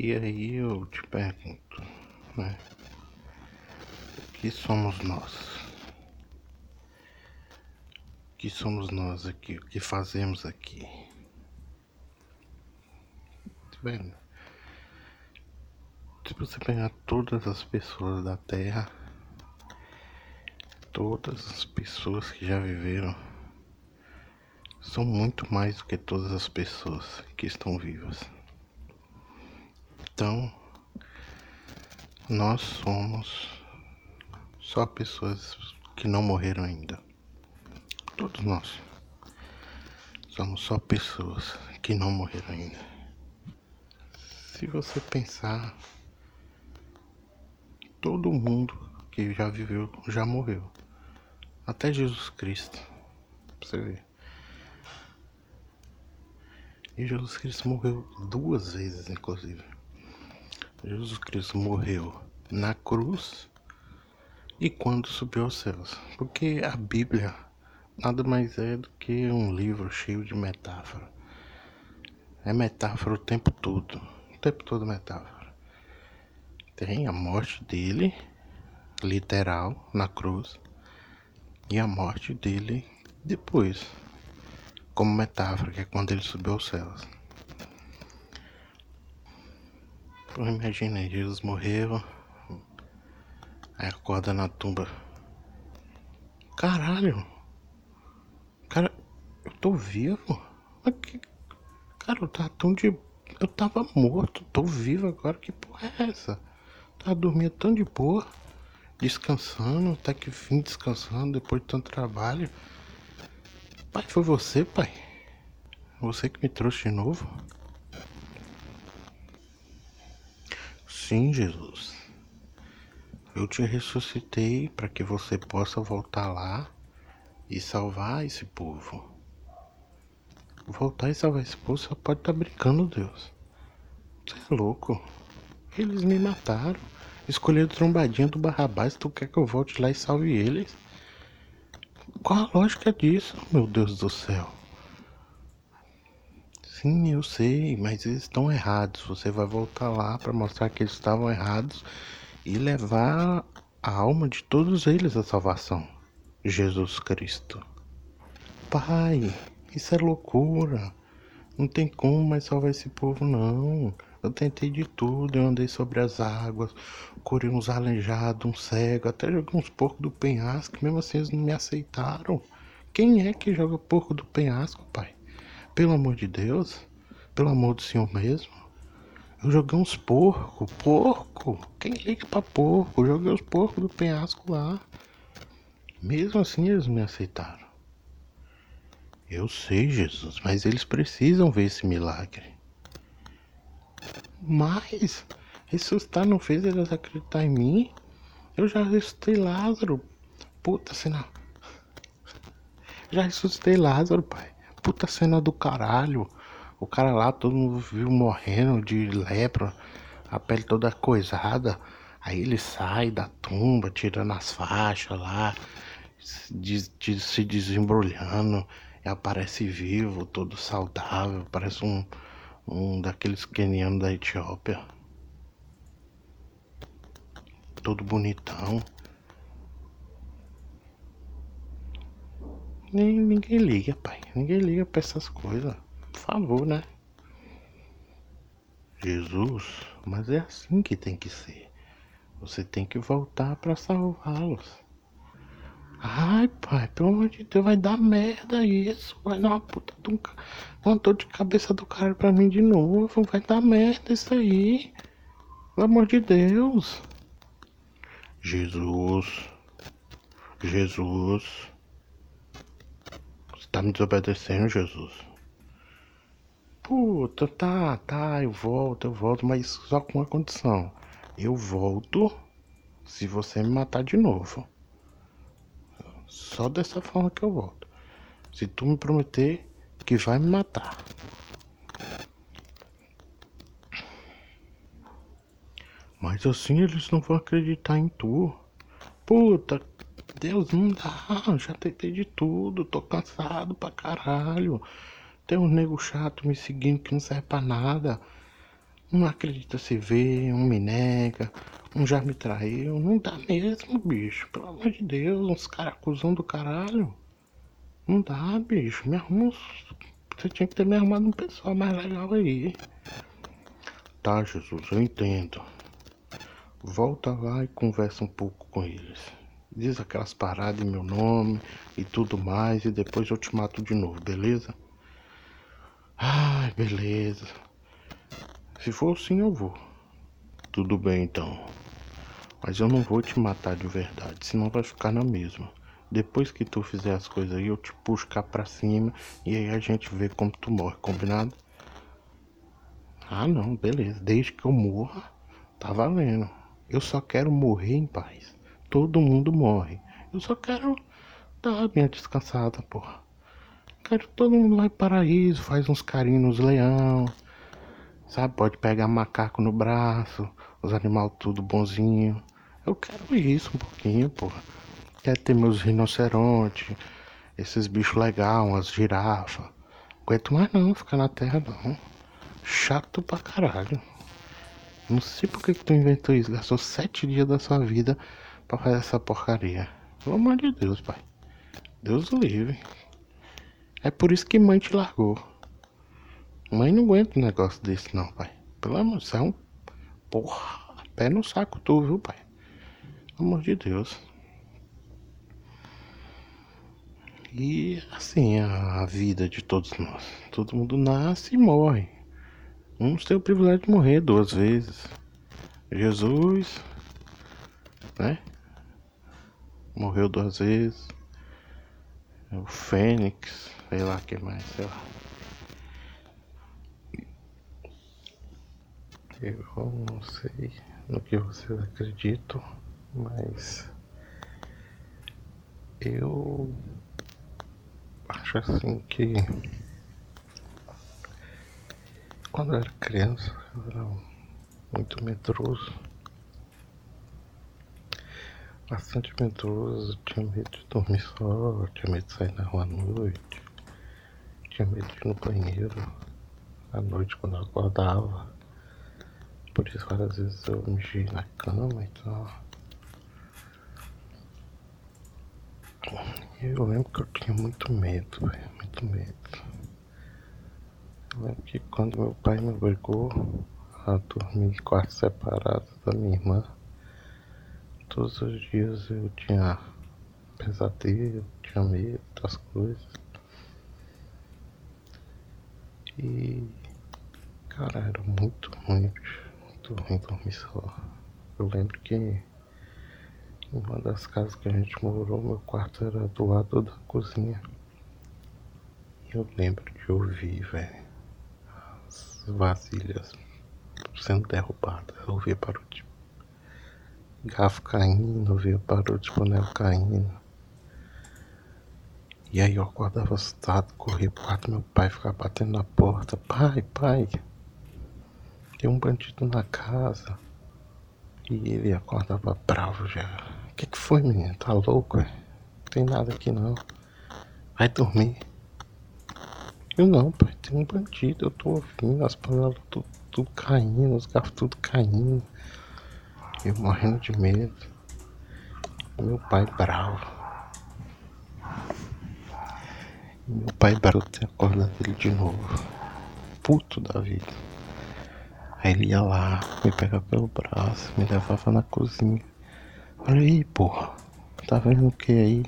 E aí eu te pergunto, né? O que somos nós? O que somos nós aqui? O que fazemos aqui? Tá vendo? Se você pegar todas as pessoas da Terra, todas as pessoas que já viveram, são muito mais do que todas as pessoas que estão vivas. Então, nós somos só pessoas que não morreram ainda. Todos nós somos só pessoas que não morreram ainda. Se você pensar, todo mundo que já viveu já morreu. Até Jesus Cristo. Pra você ver. E Jesus Cristo morreu duas vezes, inclusive. Jesus Cristo morreu na cruz e quando subiu aos céus. Porque a Bíblia nada mais é do que um livro cheio de metáfora. É metáfora o tempo todo. O tempo todo metáfora. Tem a morte dele, literal, na cruz, e a morte dele depois, como metáfora, que é quando ele subiu aos céus. Então imagina, Jesus morreu. Aí acorda na tumba. Caralho! Cara, eu tô vivo? Que... Cara, eu tava tão de. Eu tava morto, tô vivo agora. Que porra é essa? Tava dormindo tão de boa, descansando, até que fim descansando depois de tanto trabalho. Pai, foi você, pai? Você que me trouxe de novo? Sim, Jesus. Eu te ressuscitei para que você possa voltar lá e salvar esse povo. Voltar e salvar esse povo, você pode estar tá brincando, Deus. Você é louco. Eles me mataram. Escolheram trombadinha do Barrabás. Tu quer que eu volte lá e salve eles? Qual a lógica disso, meu Deus do céu? Sim, eu sei, mas eles estão errados. Você vai voltar lá para mostrar que eles estavam errados e levar a alma de todos eles à salvação. Jesus Cristo. Pai, isso é loucura. Não tem como mais salvar esse povo, não. Eu tentei de tudo, eu andei sobre as águas, curei uns aleijados, um cego, até joguei uns porcos do penhasco, mesmo assim eles não me aceitaram. Quem é que joga porco do penhasco, pai? Pelo amor de Deus, pelo amor do Senhor mesmo. Eu joguei uns porco, porco. Quem liga pra porco? Eu joguei os porcos do penhasco lá. Mesmo assim eles me aceitaram. Eu sei, Jesus, mas eles precisam ver esse milagre. Mas ressuscitar não fez eles acreditar em mim? Eu já ressuscitei Lázaro. Puta cena. Já ressuscitei Lázaro, pai puta cena do caralho. O cara lá, todo mundo viu morrendo de lepra, a pele toda coisada. Aí ele sai da tumba, tirando as faixas lá, de, de, se desembrulhando, e aparece vivo, todo saudável, parece um, um daqueles quenianos da Etiópia. Todo bonitão. Nem, ninguém liga, pai. Ninguém liga pra essas coisas. Por favor, né? Jesus, mas é assim que tem que ser. Você tem que voltar para salvá-los. Ai, pai, pelo amor de Deus, vai dar merda isso. Vai dar uma puta de um, uma dor de cabeça do cara pra mim de novo. Vai dar merda isso aí. Pelo amor de Deus. Jesus. Jesus tá me desobedecendo, Jesus. Puta, tá, tá, eu volto, eu volto, mas só com uma condição. Eu volto se você me matar de novo. Só dessa forma que eu volto. Se tu me prometer que vai me matar. Mas assim eles não vão acreditar em tu. Puta, Deus, não dá, já tentei de tudo, tô cansado pra caralho. Tem um nego chato me seguindo que não serve pra nada. não acredita se vê, um me nega, um já me traiu. Não dá mesmo, bicho. Pelo amor de Deus, uns caras acusando do caralho. Não dá, bicho. Me arruma Você tinha que ter me arrumado um pessoal mais legal aí. Tá, Jesus, eu entendo. Volta lá e conversa um pouco com eles. Diz aquelas paradas em meu nome e tudo mais, e depois eu te mato de novo, beleza? Ai, beleza. Se for assim, eu vou. Tudo bem então. Mas eu não vou te matar de verdade, senão vai ficar na mesma. Depois que tu fizer as coisas aí, eu te puxo cá pra cima e aí a gente vê como tu morre, combinado? Ah não, beleza. Desde que eu morra, tá valendo. Eu só quero morrer em paz. Todo mundo morre. Eu só quero dar a minha descansada, porra. Quero todo mundo lá em paraíso, faz uns carinhos nos leão Sabe, pode pegar macaco no braço, os animais tudo bonzinho. Eu quero isso um pouquinho, porra. Quero ter meus rinocerontes, esses bichos legais, umas girafas. Aguento mais não ficar na terra não. Chato pra caralho. Não sei por que, que tu inventou isso. Gastou sete dias da sua vida pra fazer essa porcaria. Pelo amor de Deus, pai. Deus livre. É por isso que mãe te largou. Mãe não aguenta um negócio desse não, pai. Pelo amor de Deus, é um... Porra, pé no saco tu, viu, pai? Pelo amor de Deus. E assim, a, a vida de todos nós. Todo mundo nasce e morre. Uns têm o privilégio de morrer duas vezes. Jesus, né? Morreu duas vezes. O Fênix, sei lá que mais, sei lá. Eu não sei no que vocês acreditam, mas eu acho assim que quando eu era criança eu era muito medroso. Bastante medroso, tinha medo de dormir só, tinha medo de sair na rua à noite, tinha medo de ir no banheiro à noite quando eu acordava. Por isso várias vezes eu mexi na cama e tal. Eu lembro que eu tinha muito medo, véio, muito medo. Eu lembro que quando meu pai me obrigou a dormir em quarto separado da minha irmã, todos os dias eu tinha pesadelo, tinha medo das coisas. E cara, era muito ruim, muito ruim dormir só. Eu lembro que em uma das casas que a gente morou, meu quarto era do lado da cozinha. E eu lembro de ouvir, velho, as vasilhas sendo derrubadas. Eu ouvia barulho de garfo caindo, ouvia barulho de panela caindo. E aí eu acordava assustado, corria pro quarto meu pai, ficava batendo na porta. Pai, pai, tem um bandido na casa. E ele acordava bravo já. O que, que foi, menino? Tá louco, é? Não tem nada aqui não. Vai dormir. Eu não, pai, tem um bandido, eu tô ouvindo as panelas tudo, tudo caindo, os garfos tudo caindo. Eu morrendo de medo. Meu pai bravo. Meu pai bravo ter acordado ele de novo. Puto da vida. Aí ele ia lá, me pegava pelo braço, me levava na cozinha. Olha aí, porra. Tá vendo o que aí?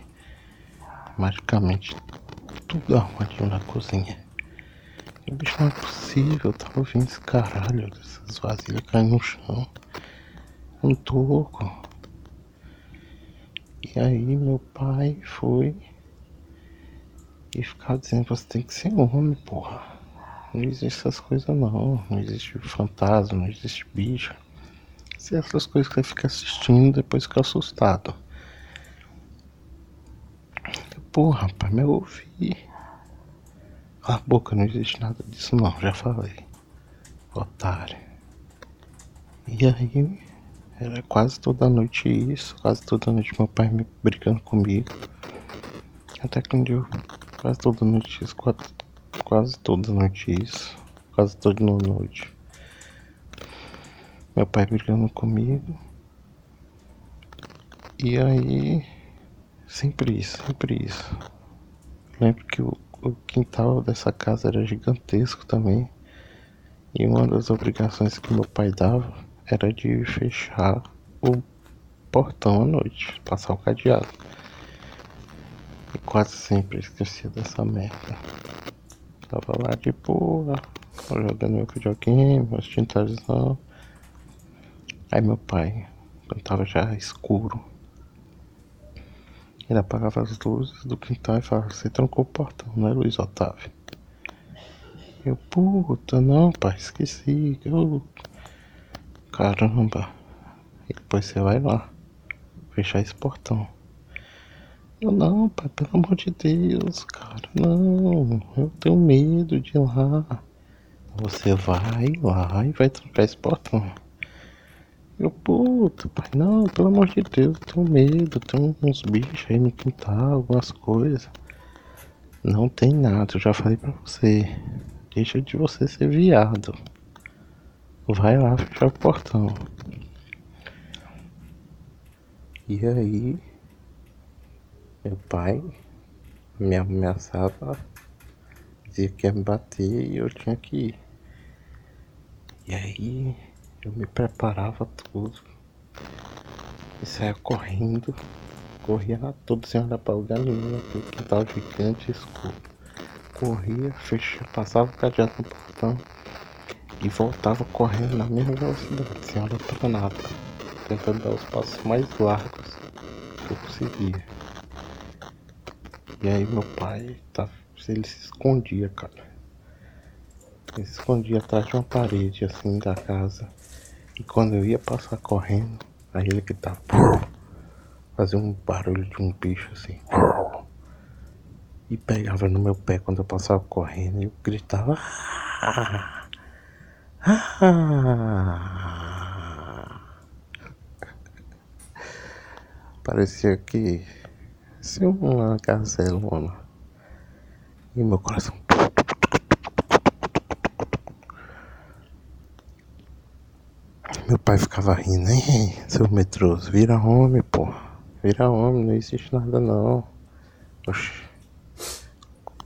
Magicamente, tudo arrumadinho na cozinha. E, bicho, não é possível. Eu tava ouvindo esse caralho, essas vasilhas caindo no chão. Um toco. E aí meu pai foi e ficava dizendo, você tem que ser homem, porra. Não existe essas coisas não. Não existe fantasma, não existe bicho. Se essas coisas que você fica assistindo, depois fica assustado. Porra, rapaz, me ouvi. Cala a boca, não existe nada disso não, já falei. Otário. E aí, era quase toda noite isso, quase toda noite meu pai me brigando comigo. Até que um dia, quase toda noite isso, quase quase toda noite isso. Quase toda noite. Meu pai brigando comigo. E aí, sempre isso, sempre isso. Lembro que o, o quintal dessa casa era gigantesco também. E uma das obrigações que meu pai dava era de fechar o portão à noite, passar o cadeado. E quase sempre esquecia dessa merda. Tava lá de boa, jogando meu videogame, assistindo televisão. Aí meu pai, quando tava já escuro, ele apagava as luzes do quintal e falava, você trancou o portão, não é Luiz Otávio? Eu, puta, não, pai, esqueci. Eu... Caramba. E depois você vai lá, fechar esse portão. Eu, não, pai, pelo amor de Deus, cara, não, eu tenho medo de ir lá. Você vai lá e vai trancar esse portão. Eu, puta, pai, não, pelo amor de Deus, eu tenho medo, tem uns bichos aí no quintal, algumas coisas. Não tem nada, eu já falei pra você. Deixa de você ser viado. Vai lá fechar o portão. E aí, meu pai me ameaçava, dizia que ia me bater e eu tinha que ir. E aí, eu me preparava tudo e saia correndo, corria todo sem olhar para lugar nenhum, aquele quintal gigante escuro corria, fechava, passava o cadeado no portão e voltava correndo na mesma velocidade, sem olhar para nada, tentando dar os passos mais largos que eu conseguia. E aí meu pai, tá, ele se escondia, cara. Ele se escondia atrás de uma parede assim da casa. E quando eu ia passar correndo, aí ele gritava, fazia um barulho de um bicho assim e pegava no meu pé quando eu passava correndo e eu gritava. Ah. Parecia que se uma gazelona e meu coração. Meu pai ficava rindo, hein, seu metroso, vira homem, pô. Vira homem, não existe nada não. Oxi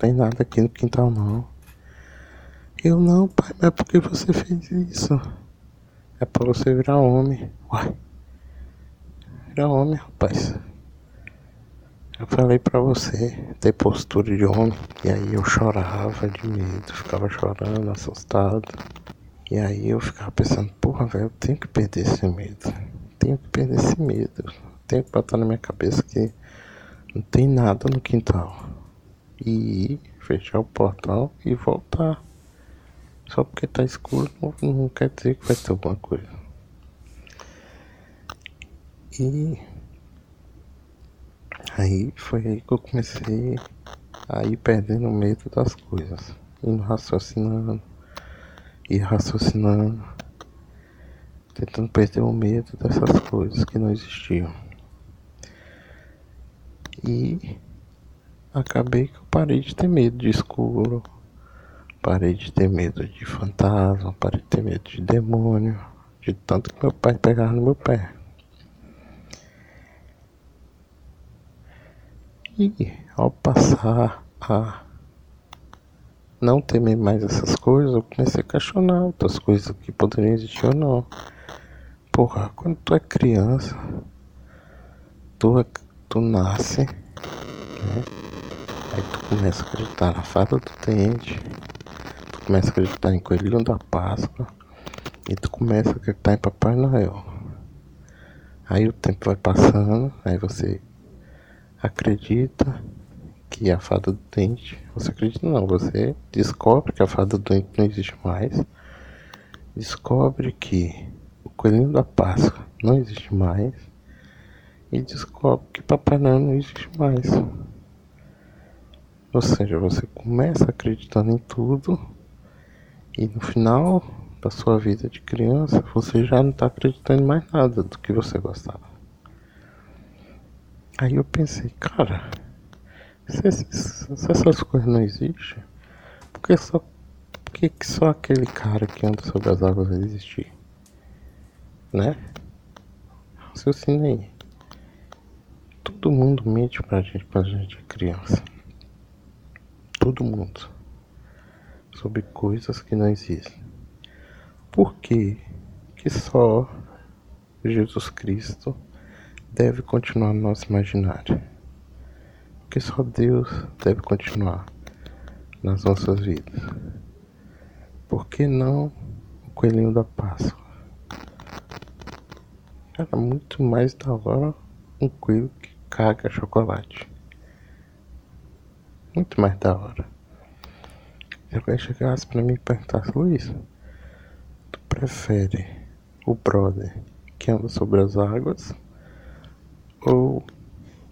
tem nada aqui no quintal não. Eu não, pai, mas por que você fez isso? É para você virar homem. Uai. Virar homem, rapaz. Eu falei pra você ter postura de homem. E aí eu chorava de medo, ficava chorando, assustado. E aí eu ficava pensando, porra, velho, eu tenho que perder esse medo. Tenho que perder esse medo. Tenho que botar na minha cabeça que não tem nada no quintal e ir, fechar o portal e voltar. Só porque tá escuro não, não quer dizer que vai ter alguma coisa. E aí foi aí que eu comecei a ir perdendo medo das coisas. Indo raciocinando, e raciocinando, tentando perder o medo dessas coisas que não existiam. E acabei que eu parei de ter medo de escuro, parei de ter medo de fantasma, parei de ter medo de demônio, de tanto que meu pai pegava no meu pé. E ao passar a não temer mais essas coisas, eu comecei a questionar outras coisas que poderiam existir ou não. Porra, quando tu é criança, tu, é, tu nasce, né? Aí tu começa a acreditar na fada do dente, começa a acreditar em coelhinho da Páscoa e tu começa a acreditar em Papai Noel. Aí o tempo vai passando, aí você acredita que a fada do dente, você acredita não, você descobre que a fada do dente não existe mais, descobre que o coelhinho da Páscoa não existe mais e descobre que Papai Noel não existe mais. Ou seja, você começa acreditando em tudo e no final da sua vida de criança você já não está acreditando em mais nada do que você gostava. Aí eu pensei, cara, se, se essas coisas não existem, por que só, por que só aquele cara que anda sobre as águas vai existir? Né? Raciocina aí. Todo mundo mente pra gente quando a gente é criança. Todo mundo. Sobre coisas que não existem. Por que que só Jesus Cristo deve continuar no nosso imaginário? Porque só Deus deve continuar nas nossas vidas. Por que não o coelhinho da Páscoa? Era muito mais da hora um coelho que caga chocolate. Muito mais da hora. Se alguém chegasse pra mim e perguntasse, Luiz, tu prefere o brother que anda sobre as águas ou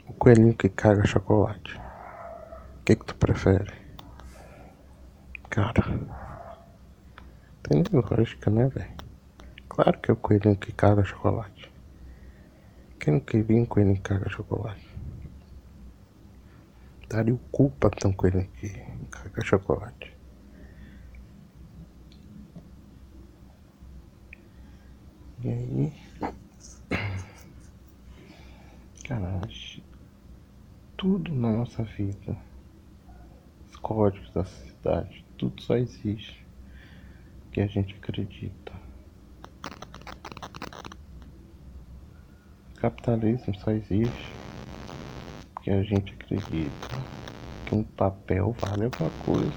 o coelhinho que caga chocolate? O que que tu prefere? Cara, tem nem lógica, né, velho? Claro que é o coelhinho que caga chocolate. Quem não queria um coelhinho que caga chocolate? Daria o cu pra ter um coelhinho que caga chocolate. E aí. Cara, tudo na nossa vida, os códigos da cidade, tudo só existe que a gente acredita. capitalismo só existe porque a gente acredita que um papel vale alguma coisa.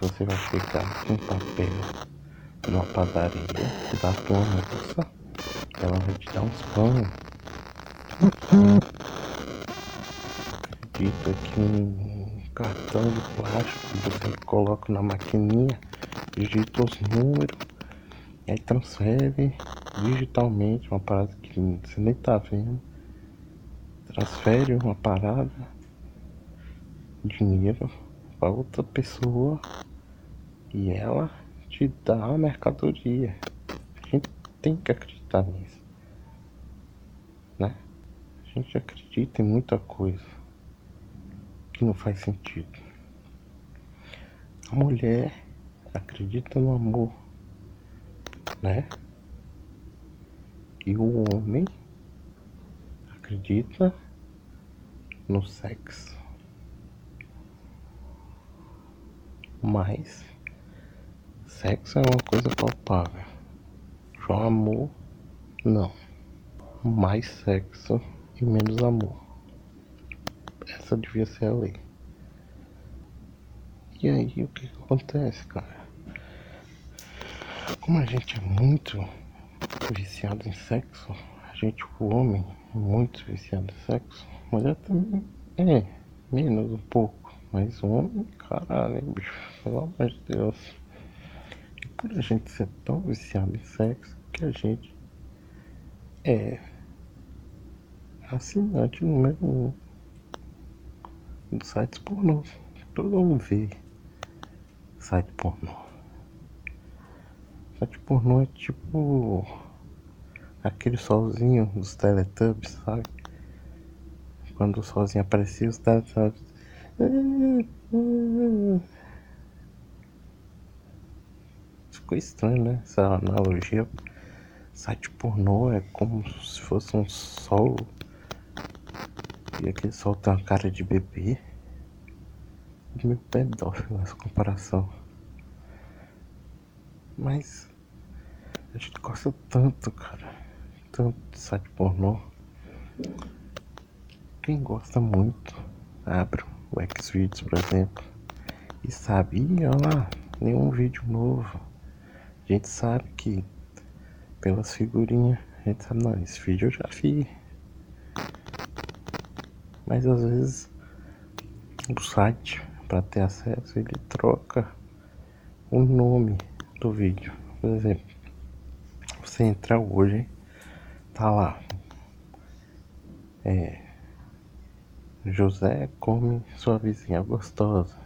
Você vai pegar um papel numa padaria da tua moça, ela vai te dar uns pães. Acredita que um cartão de plástico você coloca na maquininha, digita os números, e aí transfere digitalmente uma parada que você nem tá vendo. Transfere uma parada, dinheiro para outra pessoa e ela te dá mercadoria. A gente tem que acreditar nisso, né? A gente acredita em muita coisa que não faz sentido. A mulher acredita no amor, né? E o homem acredita no sexo. Mas sexo é uma coisa palpável. Já amor, não. Mais sexo e menos amor. Essa devia ser a lei. E aí o que, que acontece, cara? Como a gente é muito viciado em sexo, a gente, o homem, muito viciado em sexo, mulher também é, menos um pouco, mas homem, caralho, bicho, pelo amor de Deus. Por a gente ser tão viciado em sexo, que a gente é assinante número um dos sites pornô. Todo mundo vê site pornô. Site pornô é tipo aquele solzinho dos Teletubbies, sabe? Quando o solzinho aparecia, os Teletubbies. Ficou estranho, né? Essa analogia. Site pornô é como se fosse um sol. E aquele sol tem uma cara de bebê. Meio pedófilo essa comparação. Mas a gente gosta tanto, cara tanto de site pornô. Quem gosta muito, abre o Xvideos, por exemplo, e sabe, olha lá, nenhum vídeo novo. Gente sabe que pelas figurinhas, a gente sabe, não, esse vídeo eu já vi. Mas às vezes o site, para ter acesso, ele troca o nome do vídeo. Por exemplo, você entrar hoje tá lá. É. José come sua vizinha gostosa.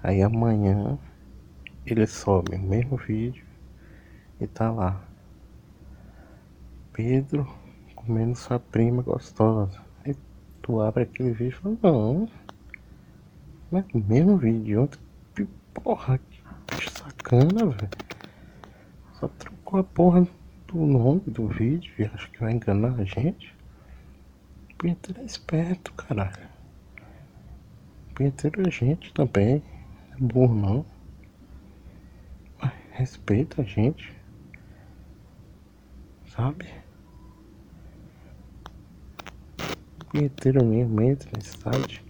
Aí amanhã ele sobe o mesmo vídeo e tá lá. Pedro comendo sua prima gostosa. Aí tu abre aquele vídeo e fala, não. Mas o mesmo vídeo ontem. Porra, que sacana, velho. Só trocou a porra do nome do vídeo e acho que vai enganar a gente. O punheteiro é esperto, caralho. O punheteiro é gente também. É burro não. Respeita a gente. Sabe? O punheteiro mesmo entra nesse site.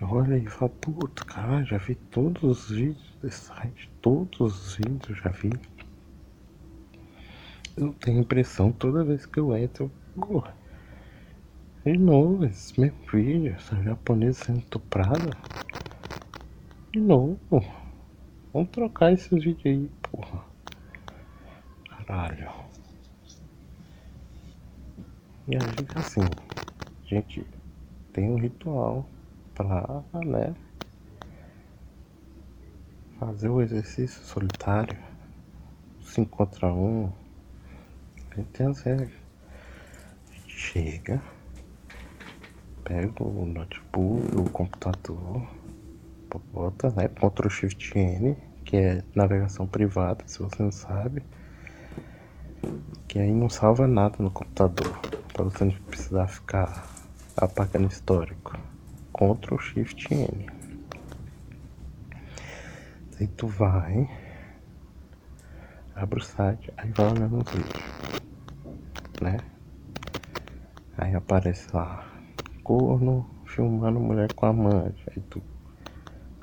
Olha e fala, puta, caralho, já vi todos os vídeos desse site. Todos os vídeos já vi. Eu tenho impressão toda vez que eu entro, porra. De novo, esse mesmo vídeo, essa japonesa sendo tuprada. De novo. Vamos trocar esses vídeos aí, porra. Caralho. E a gente assim, a gente tem um ritual pra, né? Fazer o exercício solitário. 5 contra 1. Um, tem as regras. Chega, pega o notebook, o computador, bota, né? Ctrl Shift N, que é navegação privada, se você não sabe. Que aí não salva nada no computador, para você não precisar ficar apagando histórico. Ctrl Shift N. Aí tu vai, abre o site, aí vai olhando os vídeos né? Aí aparece lá, corno filmando mulher com amante. Aí tu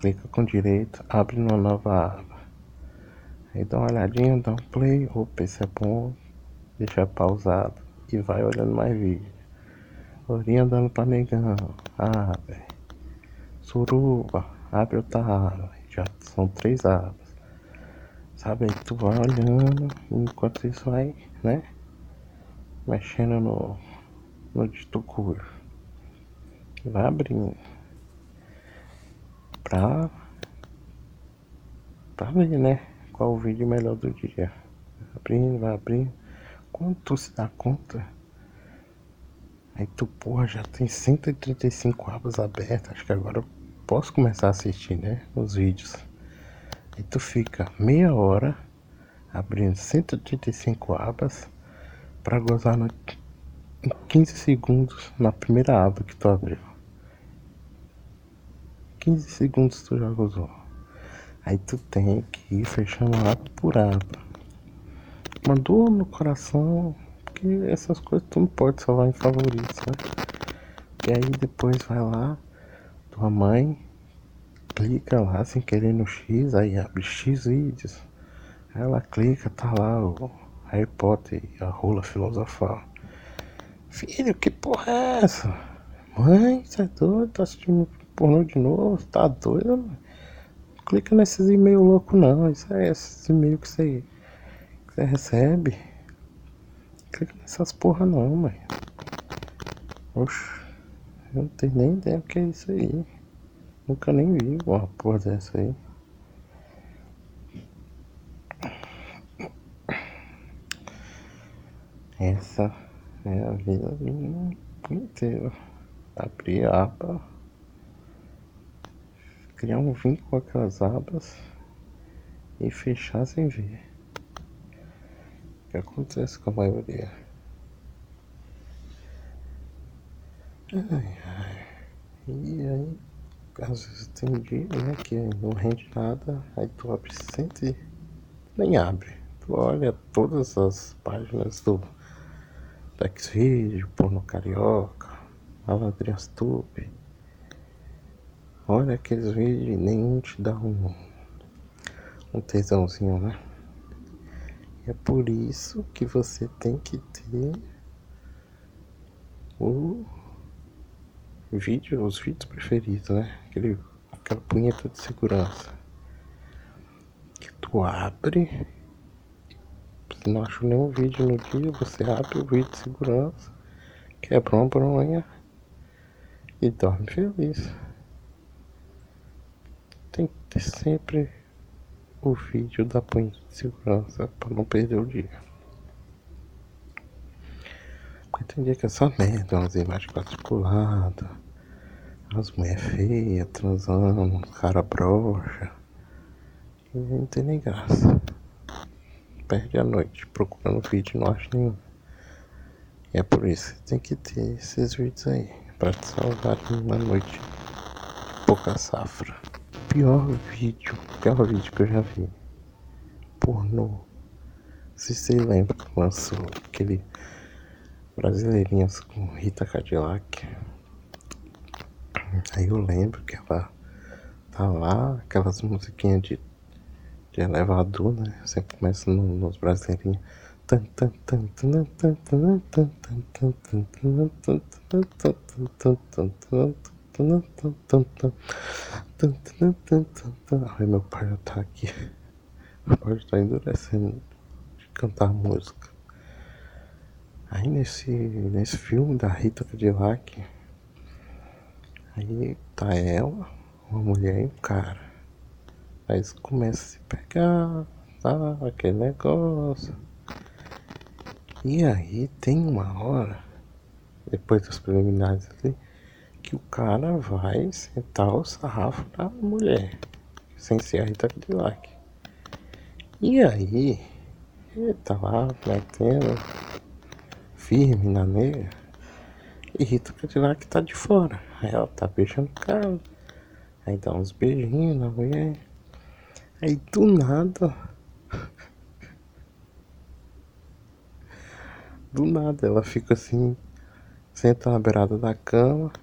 clica com direito, abre numa nova aba. Aí dá uma olhadinha, dá um play, opa, esse é bom, deixa pausado e vai olhando mais vídeo. Lourinha andando pra negão, velho. Suruba, abre outra aba, já são três abas. Sabe, aí tu vai olhando, enquanto isso vai, né? mexendo no, no dito curvo. Vai abrindo. Pra, pra ver, né? Qual o vídeo melhor do dia. Abrindo, vai abrindo. Quando tu se dá conta, aí tu, porra, já tem 135 abas abertas. Acho que agora eu posso começar a assistir, né? Os vídeos. Aí tu fica meia hora abrindo 135 abas para gozar no, em 15 segundos na primeira aba que tu abriu. 15 segundos tu já gozou. Aí tu tem que ir fechando aba por aba. Mandou no coração, porque essas coisas tu não pode salvar em favoritos, né? E aí depois vai lá, tua mãe clica lá sem querer no X, aí abre X vídeos. Ela clica, tá lá o Harry Potter e a rola filosofal. Filho, que porra é essa? Mãe, você é doido? Tá assistindo pornô de novo? Tá doido? Clica nesses e-mails loucos não. Isso é esses e-mails que você, que você recebe. Clica nessas porra não, mãe. Oxe, eu não tenho nem ideia do que é isso aí. Nunca nem vi uma porra dessa aí. Essa é a vida inteira. Abrir a aba, criar um vínculo com aquelas abas e fechar sem ver. O que acontece com a maioria? Ai, ai. E aí, às vezes tem dia né, que não rende nada, aí tu abre sempre nem abre. Tu olha todas as páginas do Xvideo, porno carioca, malandrinhas tube. Olha aqueles vídeos nenhum te dá um, um tesãozinho, né? É por isso que você tem que ter o vídeo, os vídeos preferidos, né? Aquele, aquela punheta de segurança. Que tu abre se não achou nenhum vídeo no dia, você abre o vídeo de segurança, quebra uma bronha e dorme feliz. Tem que ter sempre o vídeo da punha de segurança para não perder o dia. Porque tem dia que é só merda, umas imagens quadriculadas, as mulheres feias transando, cara broxa. E não tem nem graça perde a noite procurando vídeo não acha nenhum. E é por isso que tem que ter esses vídeos aí, para te salvar uma noite de pouca safra. Pior vídeo, pior vídeo que eu já vi. Pornô. Se você lembra que lançou aquele Brasileirinhas com Rita Cadillac. Aí eu lembro que ela tá lá, aquelas musiquinhas de, de elevador, né? Sempre começa no, nos brasileirinhos. Ai, meu pai já tá aqui. Meu pai já tá endurecendo de cantar música. Aí nesse, nesse filme da Rita Cadillac, aí tá ela, uma mulher e um cara. Aí eles começam a se pegar, tá, aquele negócio. E aí tem uma hora, depois dos preliminares ali, que o cara vai sentar o sarrafo da mulher, sem ser a Rita Cadillac. E aí, ele tá lá metendo firme na nega. E Rita Cadillac tá de fora. Aí ela tá beijando o cara. Aí dá uns beijinhos na mulher. Aí do nada. Do nada ela fica assim, senta na beirada da cama,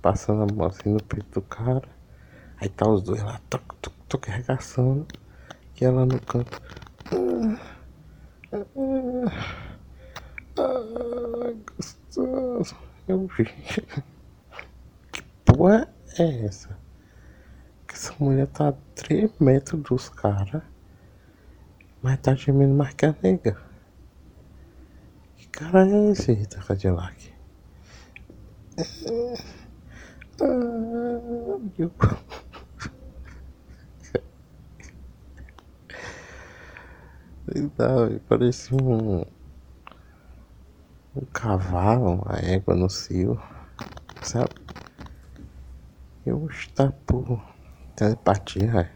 passando a mão assim no peito do cara. Aí tá os dois lá, toc, toc, toc, arregaçando. E ela no canto. Ah, gostoso. Eu vi. Que porra é essa? Que essa mulher tá a 3 metros dos caras, mas tá gemendo mais que a nega. Que cara é esse, Rita Cadillac? Meu... Não, parecia um um cavalo, uma égua no cio, sabe? Eu está por telepatia.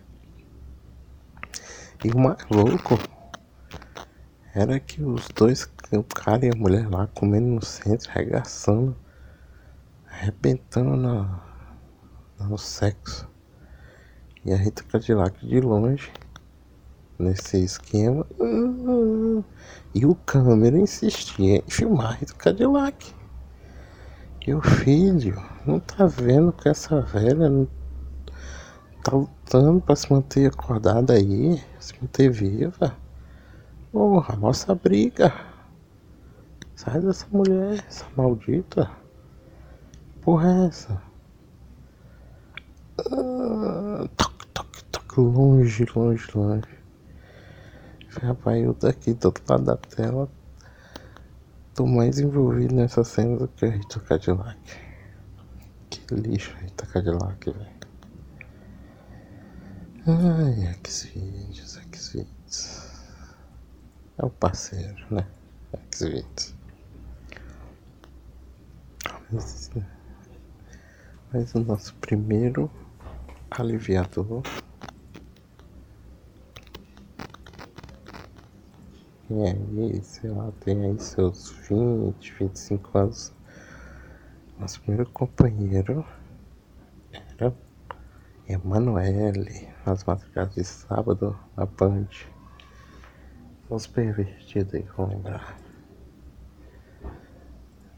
E o mais louco era que os dois, o cara e a mulher lá comendo no centro, arregaçando, arrebentando na, no sexo. E a Rita Cadillac de longe, nesse esquema. E o câmera insistia em filmar do Cadillac. E o filho não tá vendo que essa velha tá lutando pra se manter acordada aí, se manter viva. Porra, nossa briga. Sai dessa mulher, essa maldita. Porra é essa? Ah, toque, toque, toque, longe, longe, longe. Rapaz, eu daqui do outro lado da tela tô mais envolvido nessa cena do que a Rita Cadillac. Que lixo Rita Cadillac, velho. Ai, Xvideos, Xvideos. É o parceiro, né? Xvideos. Mas, mas o nosso primeiro aliviador E aí, sei lá, tem aí seus 20, 25 anos. Nosso primeiro companheiro era Emanuele, nas madrugadas de sábado, na Band. Os pervertidos aí vão lembrar.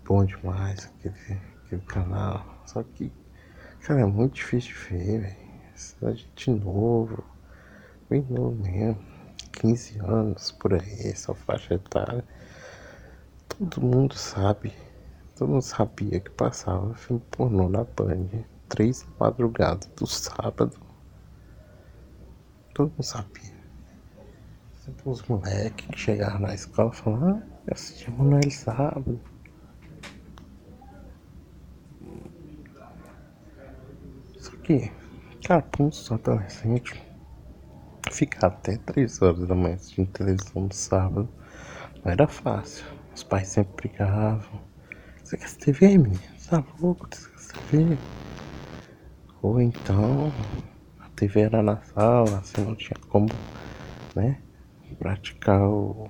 Bom demais aquele, aquele canal. Só que, cara, é muito difícil de ver, velho. Gente novo, bem novo mesmo. 15 anos por aí, essa faixa etária. Todo mundo sabe, todo mundo sabia que passava filme pornô na Band, três madrugadas do sábado. Todo mundo sabia. Sempre uns moleques que chegavam na escola falavam, ah, eu assisti Manoel sábado. Que, um adolescente, Ficar até 3 horas da manhã assistindo televisão no sábado não era fácil. Os pais sempre brigavam. Você quer TV, menina? Você tá louco? Você quer TV? Ou então a TV era na sala, assim não tinha como, né? praticar o,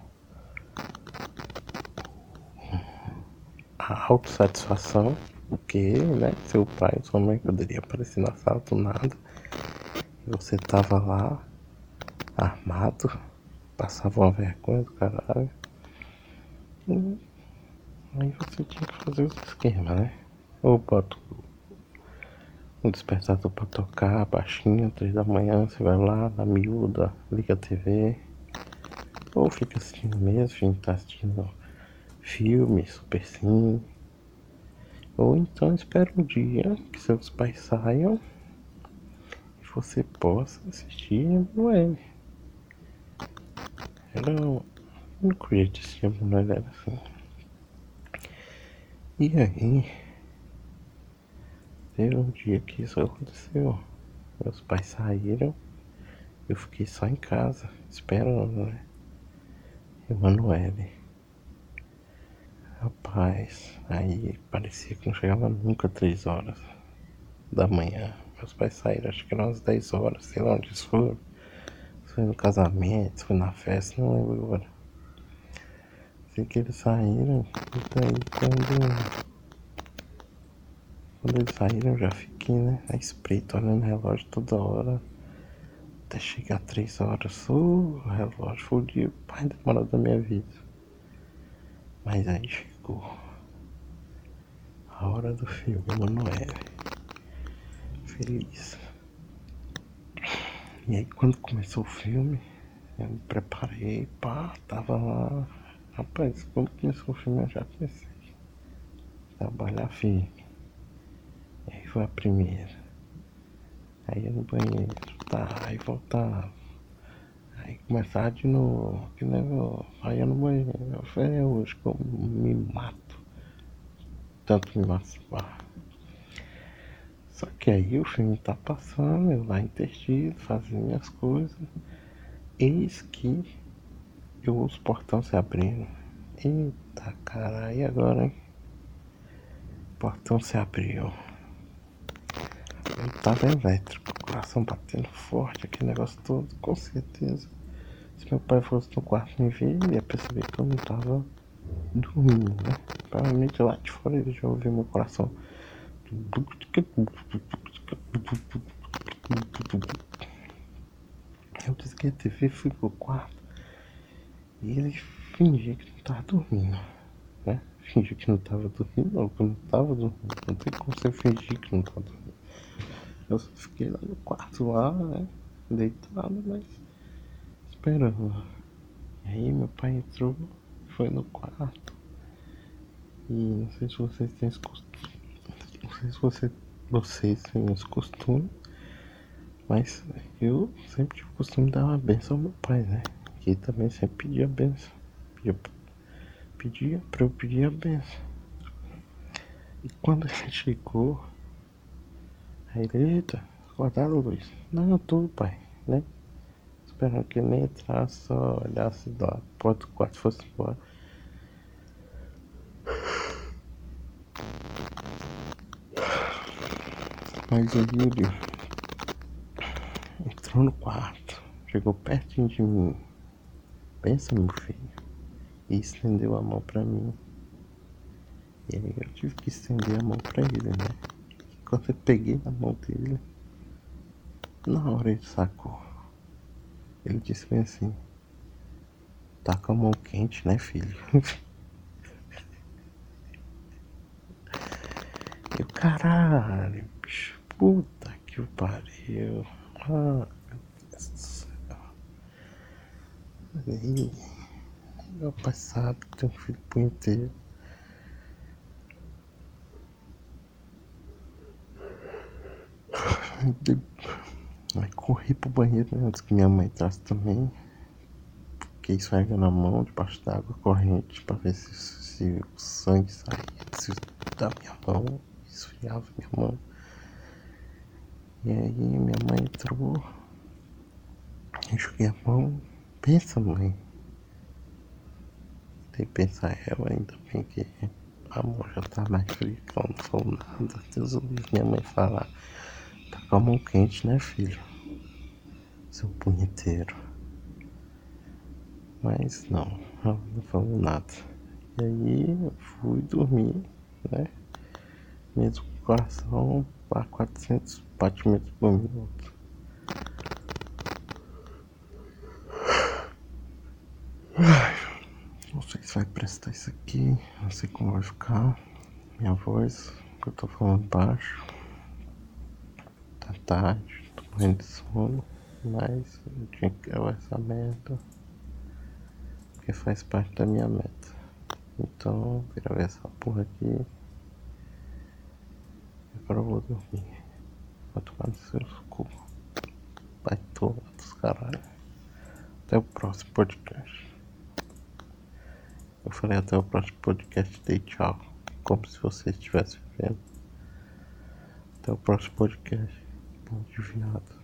a autossatisfação, porque né, seu pai sua mãe poderia aparecer na sala do nada e você tava lá armado, passava uma vergonha do caralho. E aí você tinha que fazer os esquemas, né? Ou bota um despertador pra tocar, baixinho, três da manhã, você vai lá na miúda, liga a TV, ou fica assistindo mesmo, a gente tá assistindo filme, super sim. Ou então espera um dia que seus pais saiam e você possa assistir Emanuele. Era um, não queria Emanuele era assim. E aí, teve um dia que isso aconteceu. Meus pais saíram, eu fiquei só em casa, esperando, né? Emanuele. Rapaz, aí parecia que não chegava nunca três horas da manhã. Meus pais saíram, acho que eram umas 10 horas, sei lá onde foi. Se foi no casamento, foi na festa, não lembro agora. Sei que eles saíram, e daí quando. Quando eles saíram eu já fiquei, né? A espreita, olhando o relógio toda hora até chegar três horas. O oh, relógio foi o dia mais demorado da minha vida. Mas aí chegou a hora do filme, Manoel. Feliz. E aí quando começou o filme, eu me preparei, pá, tava lá. Rapaz, quando começou o filme eu já comecei. Trabalhar firme. E aí foi a primeira. Aí no banheiro, tá, aí voltava. Aí começava de novo, que negócio, aí ia no banheiro. Eu falei, hoje que eu me mato. Tanto me masturbar. Só que aí o filme tá passando, eu lá intertido, fazendo minhas coisas. Eis que eu ouço o portão se abrindo. Eita caralho, e agora, hein? O portão se abriu. Eu tava elétrico, coração batendo forte, aquele negócio todo, com certeza. Se meu pai fosse no quarto me ver, ele ia perceber que eu não tava dormindo, né? Provavelmente lá de fora ele já ouviu meu coração. Eu desliguei a TV, fui pro quarto e ele fingia que não tava dormindo, né? Fingiu que não tava dormindo, não, que eu não tava dormindo. Não tem como você fingir que não tava dormindo. Eu fiquei lá no quarto lá, né? Deitado, mas esperando. E aí meu pai entrou, foi no quarto. E não sei se vocês têm esse costume. Não sei se você, vocês têm esse costume. Mas eu sempre tive o costume de dar uma benção ao meu pai, né? Que também sempre pedia benção. Pedia, pedia pra eu pedir a benção. E quando ele chegou, Aí ele, eita, acordaram Luiz? Não, eu tô, pai, né? Esperando que ele nem entrasse, só olhasse da porta do quarto fosse embora. Mas aí ele entrou no quarto, chegou pertinho de mim. Pensa, meu filho. E estendeu a mão pra mim. E aí eu tive que estender a mão pra ele, né? Quando eu peguei na mão dele, na hora ele sacou. Ele disse bem assim, tá com a mão quente, né filho? Eu, caralho, bicho, puta que o pariu. Ah, meu Deus do céu. Aí, meu pai sabe que tem um filho punheteiro. Aí corri pro banheiro né, antes que minha mãe entrasse também. Fiquei esfregando na mão debaixo d'água corrente pra ver se, se o sangue saía se da minha mão, esfriava minha mão. E aí minha mãe entrou, enxuguei a mão. Pensa, mãe. Tem que pensar ela ainda bem que a mão já tá mais fria, não falou nada. Deus o livre, minha mãe falar. Tá com a mão quente, né, filho? Seu punheteiro. Mas não, não falou nada. E aí eu fui dormir, né? Mesmo com o coração a 400 batimentos por minuto. Não sei se vai prestar isso aqui, não sei como vai ficar minha voz, que eu tô falando baixo. Tá tarde, tô morrendo de sono, mas eu tinha que gravar essa meta, porque faz parte da minha meta. Então, gravei essa porra aqui. Agora eu vou dormir. Vou tomar no seu cu. Vai todos, caralho. Até o próximo podcast. Eu falei até o próximo podcast, dei tchau. Como se você estivesse vendo. Até o próximo podcast. Bom de viado.